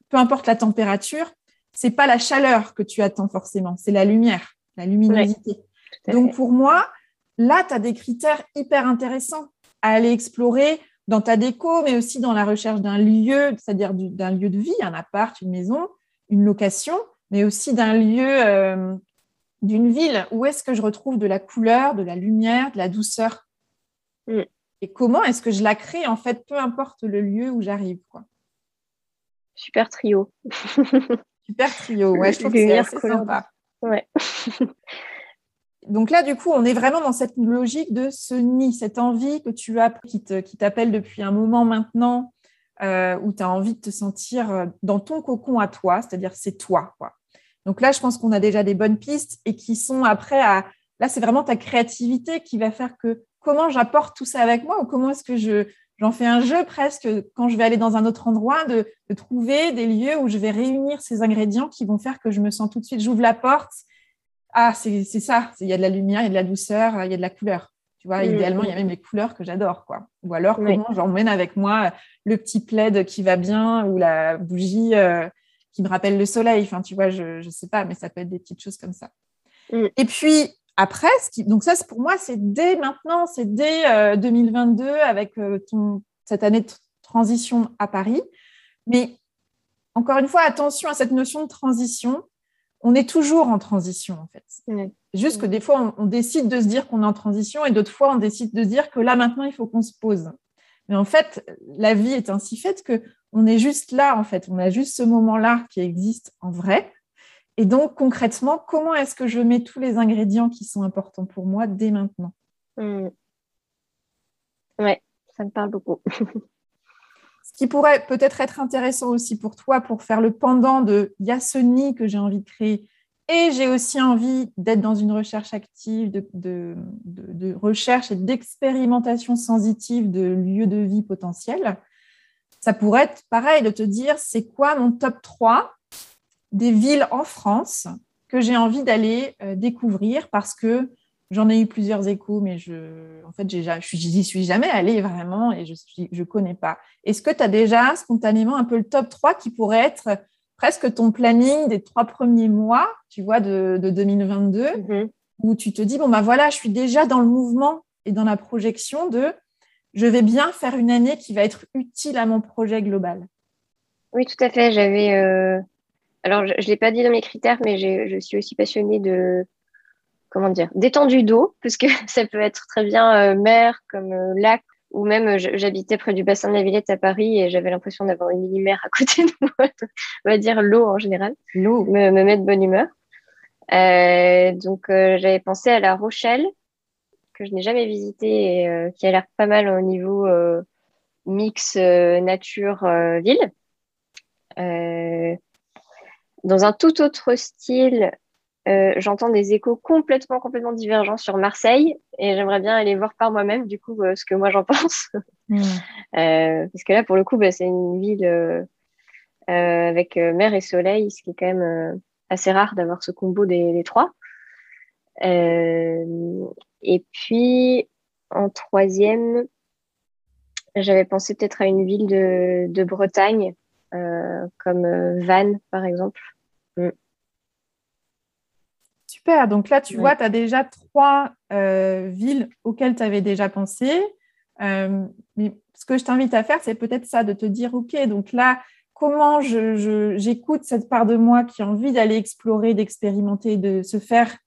peu importe la température, c'est pas la chaleur que tu attends forcément, c'est la lumière, la luminosité. Donc pour moi, là, tu as des critères hyper intéressants à aller explorer dans ta déco, mais aussi dans la recherche d'un lieu, c'est-à-dire d'un lieu de vie, un appart, une maison, une location, mais aussi d'un lieu euh, d'une ville, où est-ce que je retrouve de la couleur, de la lumière, de la douceur mm. Et comment est-ce que je la crée, en fait, peu importe le lieu où j'arrive quoi. Super trio. (laughs) Super trio, ouais, je trouve que c'est assez sympa. Ouais. (laughs) Donc là, du coup, on est vraiment dans cette logique de ce nid, cette envie que tu as, qui t'appelle depuis un moment maintenant, euh, où tu as envie de te sentir euh, dans ton cocon à toi, c'est-à-dire c'est toi. Donc là, je pense qu'on a déjà des bonnes pistes et qui sont après à. Là, c'est vraiment ta créativité qui va faire que comment j'apporte tout ça avec moi ou comment est-ce que je, j'en fais un jeu presque quand je vais aller dans un autre endroit de, trouver des lieux où je vais réunir ces ingrédients qui vont faire que je me sens tout de suite, j'ouvre la porte. Ah, c'est, ça, il y a de la lumière, il y a de la douceur, il y a de la couleur. Tu vois, mm. idéalement, il y a même les couleurs que j'adore, quoi. Ou alors, comment j'emmène avec moi le petit plaid qui va bien ou la bougie euh, qui me rappelle le soleil. Enfin, tu vois, je ne sais pas, mais ça peut être des petites choses comme ça. Mm. Et puis, après, donc ça, pour moi, c'est dès maintenant, c'est dès 2022 euh, avec euh, ton, cette année de transition à Paris. Mais encore une fois, attention à cette notion de transition. On est toujours en transition, en fait. Juste que des fois, on, on décide de se dire qu'on est en transition et d'autres fois, on décide de se dire que là, maintenant, il faut qu'on se pose. Mais en fait, la vie est ainsi faite que on est juste là, en fait. On a juste ce moment-là qui existe en vrai. Et donc, concrètement, comment est-ce que je mets tous les ingrédients qui sont importants pour moi dès maintenant? Mmh. Oui, ça me parle beaucoup. (laughs) ce qui pourrait peut-être être intéressant aussi pour toi, pour faire le pendant de il que j'ai envie de créer. et j'ai aussi envie d'être dans une recherche active, de, de recherche et d'expérimentation sensitive de lieux de vie potentiels, ça pourrait être pareil de te dire c'est quoi mon top 3 des villes en France que j'ai envie d'aller euh, découvrir parce que j'en ai eu plusieurs échos, mais je, en fait, je n'y suis jamais allée vraiment et je ne connais pas. Est-ce que tu as déjà spontanément un peu le top 3 qui pourrait être presque ton planning des trois premiers mois, tu vois, de, 2022, mm-hmm. où tu te dis, bon, ben voilà, je suis déjà dans le mouvement et dans la projection de je vais bien faire une année qui va être utile à mon projet global? Oui, tout à fait. J'avais, euh, alors, je ne l'ai pas dit dans mes critères, mais je suis aussi passionnée de, comment dire, d'étendue d'eau, parce que (laughs) ça peut être très bien euh, mer comme euh, lac, ou même j'habitais près du bassin de la Villette à Paris et j'avais l'impression d'avoir une mini-mer à (laughs) côté de moi. On va dire l'eau en général. L'eau. Me, me met de bonne humeur. donc, j'avais pensé à La Rochelle, que je n'ai jamais visité et qui a l'air pas mal au niveau mix nature-ville dans un tout autre style, euh, j'entends des échos complètement, complètement divergents sur Marseille et j'aimerais bien aller voir par moi-même, du coup, euh, ce que moi j'en (laughs) pense. Hmm. Euh, parce que là, pour le coup, bah, c'est une ville avec mer et soleil, ce qui est quand même assez rare d'avoir ce combo des, trois. et puis, en troisième, j'avais pensé peut-être à une ville de, de Bretagne euh, comme Vannes, par exemple. Mm. Super, donc là, tu vois, tu as déjà trois euh, villes auxquelles tu avais déjà pensé. mais ce que je t'invite à faire, c'est peut-être ça, de te dire, OK, donc là, comment j'écoute cette part de moi qui a envie d'aller explorer, d'expérimenter, de se faire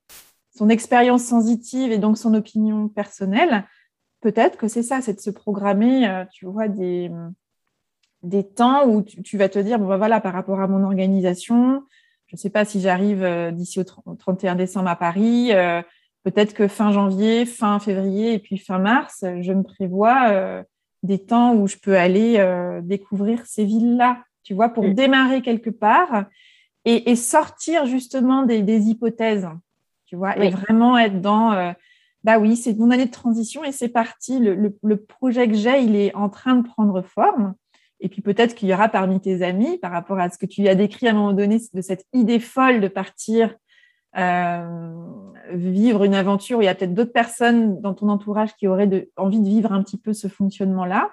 son expérience sensitive et donc son opinion personnelle? Peut-être que c'est ça, c'est de se programmer, tu vois, des, des temps où tu, vas te dire, bon, bah, voilà, par rapport à mon organisation, je ne sais pas si j'arrive euh, d'ici au 31 décembre à Paris, euh, peut-être que fin janvier, fin février et puis fin mars, je me prévois euh, des temps où je peux aller découvrir ces villes-là, tu vois, pour mm. démarrer quelque part et, sortir justement des, hypothèses, tu vois, et vraiment être dans, bah oui, c'est mon année de transition et c'est parti, le projet que j'ai, il est en train de prendre forme. Et puis peut-être qu'il y aura parmi tes amis, par rapport à ce que tu as décrit à un moment donné, de cette idée folle de partir euh, vivre une aventure où il y a peut-être d'autres personnes dans ton entourage qui auraient envie de vivre un petit peu ce fonctionnement-là.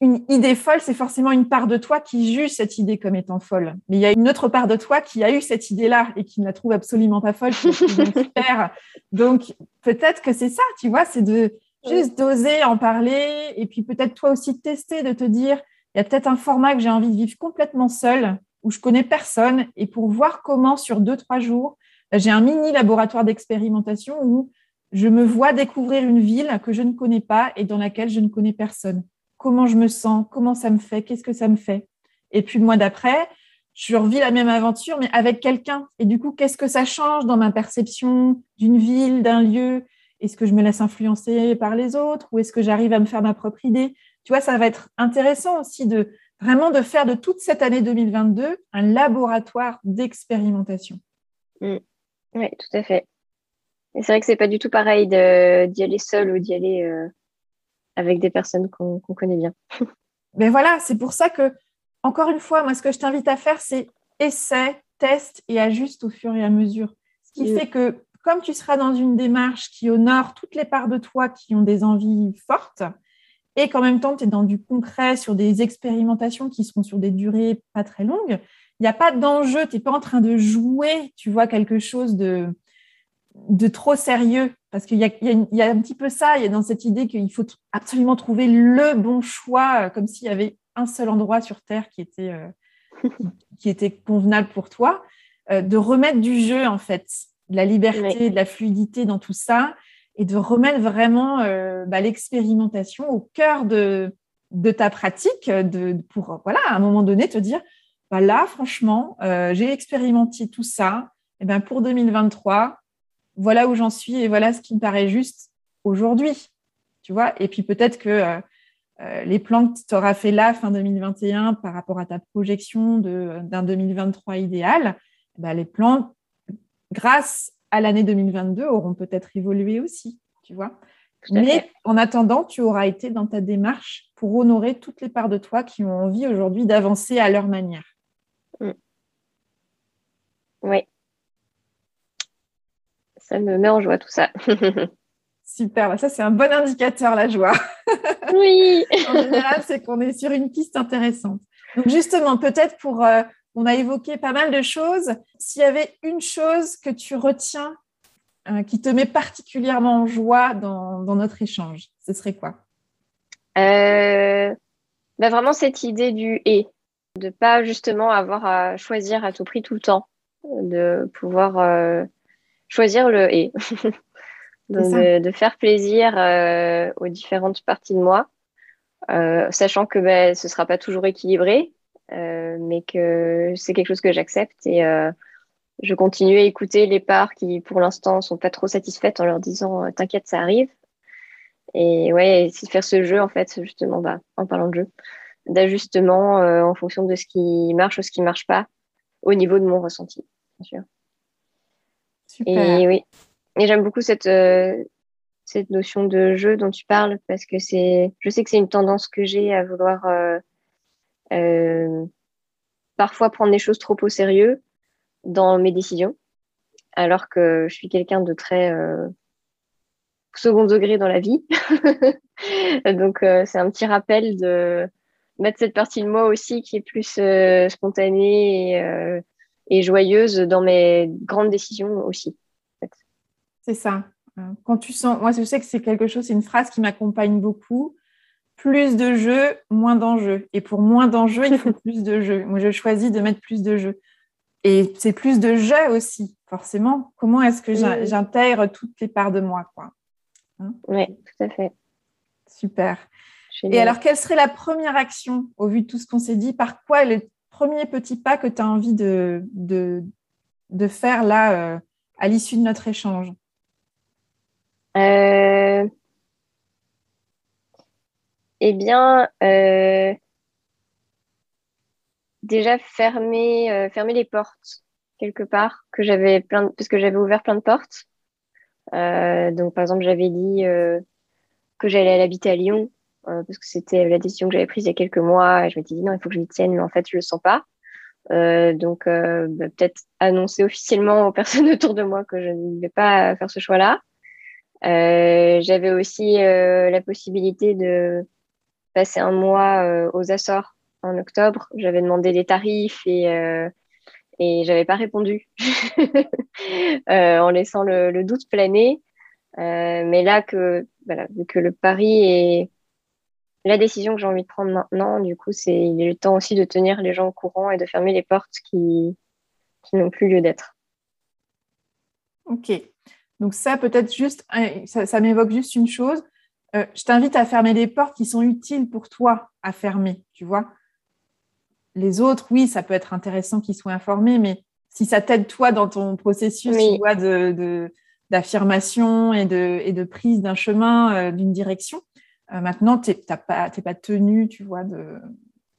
Une idée folle, c'est forcément une part de toi qui juge cette idée comme étant folle. Mais il y a une autre part de toi qui a eu cette idée-là et qui ne la trouve absolument pas folle. (laughs) Donc peut-être que c'est ça, tu vois, c'est de Juste d'oser en parler et puis peut-être toi aussi tester, de te dire, il y a peut-être un format que j'ai envie de vivre complètement seul, où je connais personne, et pour voir comment sur deux, trois jours, bah, j'ai un mini laboratoire d'expérimentation où je me vois découvrir une ville que je ne connais pas et dans laquelle je ne connais personne. Comment je me sens, comment ça me fait, qu'est-ce que ça me fait? Et puis le mois d'après, je revis la même aventure, mais avec quelqu'un. Et du coup, qu'est-ce que ça change dans ma perception d'une ville, d'un lieu? Est-ce que je me laisse influencer par les autres ou est-ce que j'arrive à me faire ma propre idée? Tu vois, ça va être intéressant aussi de vraiment de faire de toute cette année 2022 un laboratoire d'expérimentation. Mm. Oui, tout à fait. Et c'est vrai que c'est pas du tout pareil d'y aller seul ou d'y aller euh, avec des personnes qu'on connaît bien. Mais (laughs) voilà, c'est pour ça que, encore une fois, moi, ce que je t'invite à faire, c'est essaie, teste et ajuste au fur et à mesure. Ce qui mm. fait que comme tu seras dans une démarche qui honore toutes les parts de toi qui ont des envies fortes, et qu'en même temps, tu es dans du concret sur des expérimentations qui seront sur des durées pas très longues, il n'y a pas d'enjeu, tu n'es pas en train de jouer, tu vois, quelque chose de, de trop sérieux. Parce qu'il y, a, un petit peu ça, il y a dans cette idée qu'il faut absolument trouver le bon choix, euh, comme s'il y avait un seul endroit sur Terre qui était, euh, (laughs) qui était convenable pour toi, euh, de remettre du jeu, en fait de la liberté, de la fluidité dans tout ça et de remettre vraiment euh, bah, l'expérimentation au cœur de, de ta pratique de, pour, voilà, à un moment donné, te dire, bah là, franchement, euh, j'ai expérimenté tout ça. Et ben pour 2023, voilà où j'en suis et voilà ce qui me paraît juste aujourd'hui. Tu vois Et puis peut-être que euh, les plans que tu auras fait là, fin 2021, par rapport à ta projection d'un 2023 idéal, bah, les plans grâce à l'année 2022, auront peut-être évolué aussi, tu vois. Mais en attendant, tu auras été dans ta démarche pour honorer toutes les parts de toi qui ont envie aujourd'hui d'avancer à leur manière. Mm. Oui. Ça me met en joie tout ça. (laughs) Super, bah, ça c'est un bon indicateur la joie. (laughs) Oui. en général, c'est qu'on est sur une piste intéressante. Donc justement, peut-être pour, euh, on a évoqué pas mal de choses. S'il y avait une chose que tu retiens euh, qui te met particulièrement en joie dans, notre échange, ce serait quoi? Euh, bah, Vraiment cette idée du et, de pas justement avoir à choisir à tout prix tout le temps, de pouvoir choisir le et. (laughs) de, faire plaisir euh, aux différentes parties de moi, euh, sachant que ben, ce ne sera pas toujours équilibré, euh, mais que c'est quelque chose que j'accepte et je continue à écouter les parts qui, pour l'instant, sont pas trop satisfaites en leur disant T'inquiète, ça arrive. Et ouais, c'est de faire ce jeu, en fait, justement, bah, en parlant de jeu, d'ajustement en fonction de ce qui marche ou ce qui marche pas au niveau de mon ressenti, bien sûr. Super. Et oui, et j'aime beaucoup cette, euh, cette notion de jeu dont tu parles parce que c'est, je sais que c'est une tendance que j'ai à vouloir euh, euh, parfois prendre les choses trop au sérieux dans mes décisions, alors que je suis quelqu'un de très second degré dans la vie. (laughs) Donc c'est un petit rappel de mettre cette partie de moi aussi qui est plus spontanée et, joyeuse dans mes grandes décisions aussi. C'est ça. Euh, quand tu sens, moi je sais que c'est quelque chose, c'est une phrase qui m'accompagne beaucoup. Plus de jeux, moins d'enjeux. Et pour moins d'enjeux, il faut (laughs) plus de jeux. Moi, je choisis de mettre plus de jeux. Et c'est plus de jeux aussi, forcément. Comment est-ce que j'intègre toutes les parts de moi quoi? Hein? Oui, tout à fait. Super. Et alors, quelle serait la première action au vu de tout ce qu'on s'est dit? Par quoi est le premier petit pas que tu as envie de, de, faire là euh, à l'issue de notre échange? Euh, eh bien, euh, déjà fermer, euh, fermer les portes quelque part que j'avais plein parce que j'avais ouvert plein de portes. donc, par exemple, j'avais dit que j'allais habiter à Lyon parce que c'était la décision que j'avais prise il y a quelques mois. Et je m'étais dit non, il faut que je m'y tienne, mais en fait, je le sens pas. donc, bah, peut-être annoncer officiellement aux personnes (laughs) autour de moi que je ne vais pas faire ce choix-là. Euh, j'avais aussi euh, la possibilité de passer un mois euh, aux Açores en octobre. J'avais demandé des tarifs et, euh, et j'avais pas répondu (laughs) en laissant le, doute planer. mais là que, voilà, que le pari est la décision que j'ai envie de prendre maintenant, du coup, c'est il est temps aussi de tenir les gens au courant et de fermer les portes qui, qui n'ont plus lieu d'être. Ok. Donc ça, peut-être juste, hein, ça, m'évoque juste une chose. Euh, je t'invite à fermer les portes qui sont utiles pour toi à fermer, tu vois. Les autres, oui, ça peut être intéressant qu'ils soient informés, mais si ça t'aide toi dans ton processus de, d'affirmation et de, et de prise d'un chemin, euh, d'une direction, euh, maintenant, tu n'es pas, pas tenu, tu vois, de,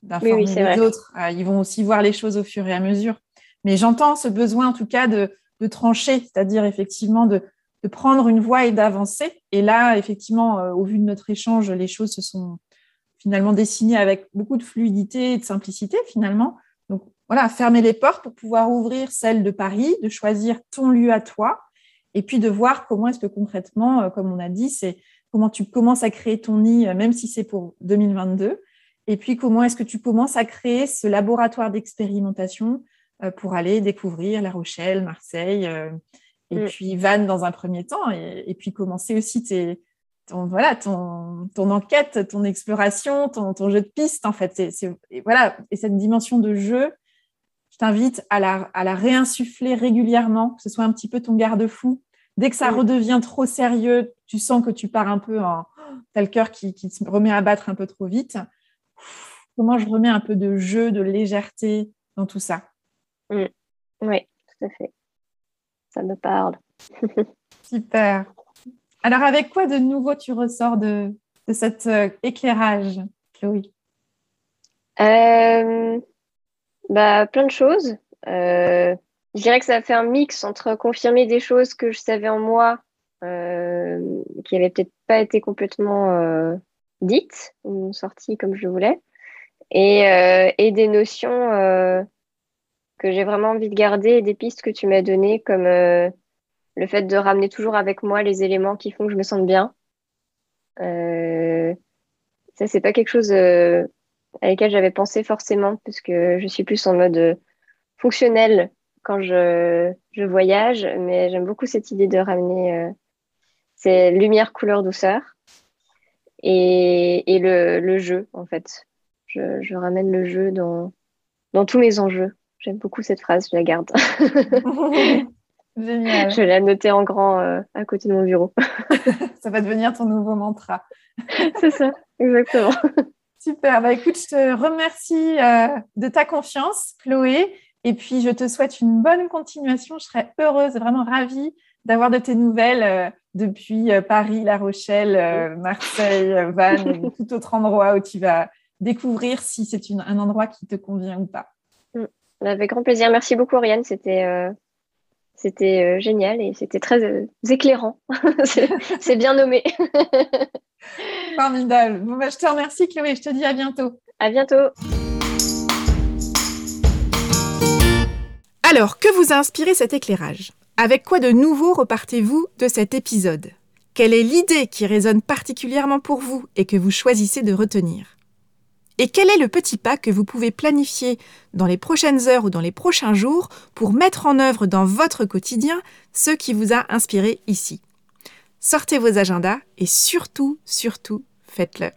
d'informer les autres. ils vont aussi voir les choses au fur et à mesure. Mais j'entends ce besoin, en tout cas, de, de trancher, c'est-à-dire effectivement de, prendre une voie et d'avancer. Et là, effectivement, euh, au vu de notre échange, les choses se sont finalement dessinées avec beaucoup de fluidité et de simplicité finalement. Donc voilà, fermer les portes pour pouvoir ouvrir celle de Paris, de choisir ton lieu à toi, et puis de voir comment est-ce que concrètement, euh, comme on a dit, c'est comment tu commences à créer ton nid, euh, même si c'est pour 2022, et puis comment est-ce que tu commences à créer ce laboratoire d'expérimentation pour aller découvrir La Rochelle, Marseille, et mm. puis Vannes dans un premier temps, et, puis commencer aussi tes, ton, voilà, ton, ton enquête, ton exploration, ton, ton, jeu de piste, en fait. C'est, et voilà. Et cette dimension de jeu, je t'invite à la, à la réinsuffler régulièrement, que ce soit un petit peu ton garde-fou. Dès que ça mm. redevient trop sérieux, tu sens que tu pars un peu en. T'as le cœur qui, qui se remet à battre un peu trop vite. Comment je remets un peu de jeu, de légèreté dans tout ça? Mm. Oui, tout à fait. Ça me parle. (laughs) Super. Alors, avec quoi de nouveau tu ressors de, de cet euh, éclairage, Chloé? Euh, bah, Plein de choses. Euh, je dirais que ça fait un mix entre confirmer des choses que je savais en moi, qui n'avaient peut-être pas été complètement dites ou sorties comme je voulais, et, et des notions que j'ai vraiment envie de garder et des pistes que tu m'as données, comme le fait de ramener toujours avec moi les éléments qui font que je me sente bien. ça, c'est pas quelque chose à laquelle j'avais pensé forcément, parce que je suis plus en mode fonctionnel quand je, je voyage, mais j'aime beaucoup cette idée de ramener euh, ces lumière, couleur, douceur et, et le, le, jeu, en fait. Je, je, ramène le jeu dans, dans tous mes enjeux. J'aime beaucoup cette phrase, je la garde. (laughs) Génial. Je l'ai notée en grand euh, à côté de mon bureau. (laughs) ça va devenir ton nouveau mantra. (laughs) C'est ça, exactement. Super. Bah, écoute, je te remercie euh, de ta confiance, Chloé. Et puis, je te souhaite une bonne continuation. Je serais heureuse, vraiment ravie d'avoir de tes nouvelles euh, depuis Paris, La Rochelle, Marseille, Vannes, tout autre endroit où tu vas découvrir si c'est un endroit qui te convient ou pas. Mm. Avec grand plaisir. Merci beaucoup, Oriane. C'était c'était génial et c'était très éclairant. (laughs) c'est bien nommé. (laughs) Formidable. Bon, bah, je te remercie, Chloé. Je te dis à bientôt. À bientôt. Alors, que vous a inspiré cet éclairage? Avec quoi de nouveau repartez-vous de cet épisode? Quelle est l'idée qui résonne particulièrement pour vous et que vous choisissez de retenir? Et quel est le petit pas que vous pouvez planifier dans les prochaines heures ou dans les prochains jours pour mettre en œuvre dans votre quotidien ce qui vous a inspiré ici? Sortez vos agendas et surtout, surtout, faites-le.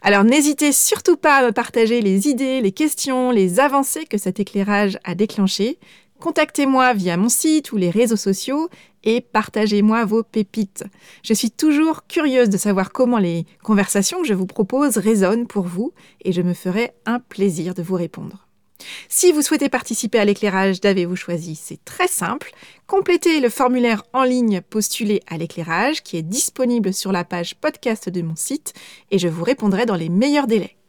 Alors n'hésitez surtout pas à me partager les idées, les questions, les avancées que cet éclairage a déclenchées. Contactez-moi via mon site ou les réseaux sociaux et partagez-moi vos pépites. Je suis toujours curieuse de savoir comment les conversations que je vous propose résonnent pour vous et je me ferai un plaisir de vous répondre. Si vous souhaitez participer à l'éclairage d'Avez-vous choisi, c'est très simple. Complétez le formulaire en ligne postulé à l'éclairage qui est disponible sur la page podcast de mon site et je vous répondrai dans les meilleurs délais.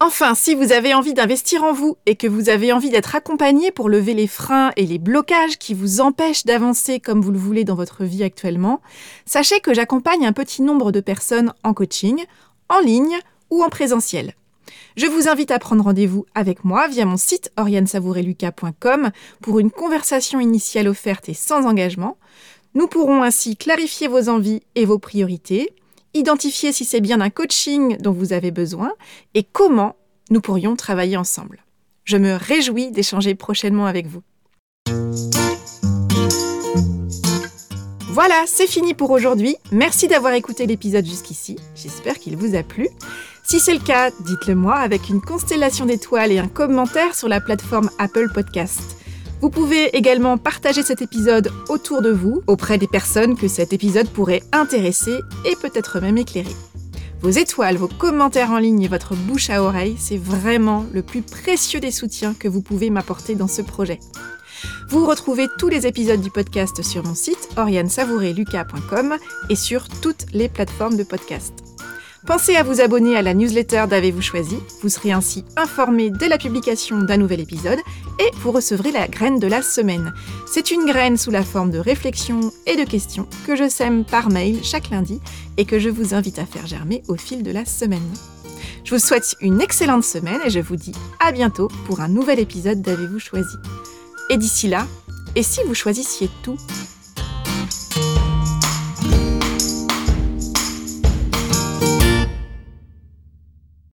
Enfin, si vous avez envie d'investir en vous et que vous avez envie d'être accompagné pour lever les freins et les blocages qui vous empêchent d'avancer comme vous le voulez dans votre vie actuellement, sachez que j'accompagne un petit nombre de personnes en coaching, en ligne ou en présentiel. Je vous invite à prendre rendez-vous avec moi via mon site oriansavoureluca.com pour une conversation initiale offerte et sans engagement. Nous pourrons ainsi clarifier vos envies et vos priorités, identifier si c'est bien un coaching dont vous avez besoin et comment nous pourrions travailler ensemble. Je me réjouis d'échanger prochainement avec vous. Voilà, c'est fini pour aujourd'hui. Merci d'avoir écouté l'épisode jusqu'ici. J'espère qu'il vous a plu. Si c'est le cas, dites-le moi avec une constellation d'étoiles et un commentaire sur la plateforme Apple Podcast. Vous pouvez également partager cet épisode autour de vous, auprès des personnes que cet épisode pourrait intéresser et peut-être même éclairer. Vos étoiles, vos commentaires en ligne et votre bouche à oreille, c'est vraiment le plus précieux des soutiens que vous pouvez m'apporter dans ce projet. Vous retrouvez tous les épisodes du podcast sur mon site oriansavoureluca.com et sur toutes les plateformes de podcast. Pensez à vous abonner à la newsletter d'Avez-vous choisi. Vous serez ainsi informé dès la publication d'un nouvel épisode et vous recevrez la graine de la semaine. C'est une graine sous la forme de réflexions et de questions que je sème par mail chaque lundi et que je vous invite à faire germer au fil de la semaine. Je vous souhaite une excellente semaine et je vous dis à bientôt pour un nouvel épisode d'Avez-vous choisi. Et d'ici là, et si vous choisissiez tout?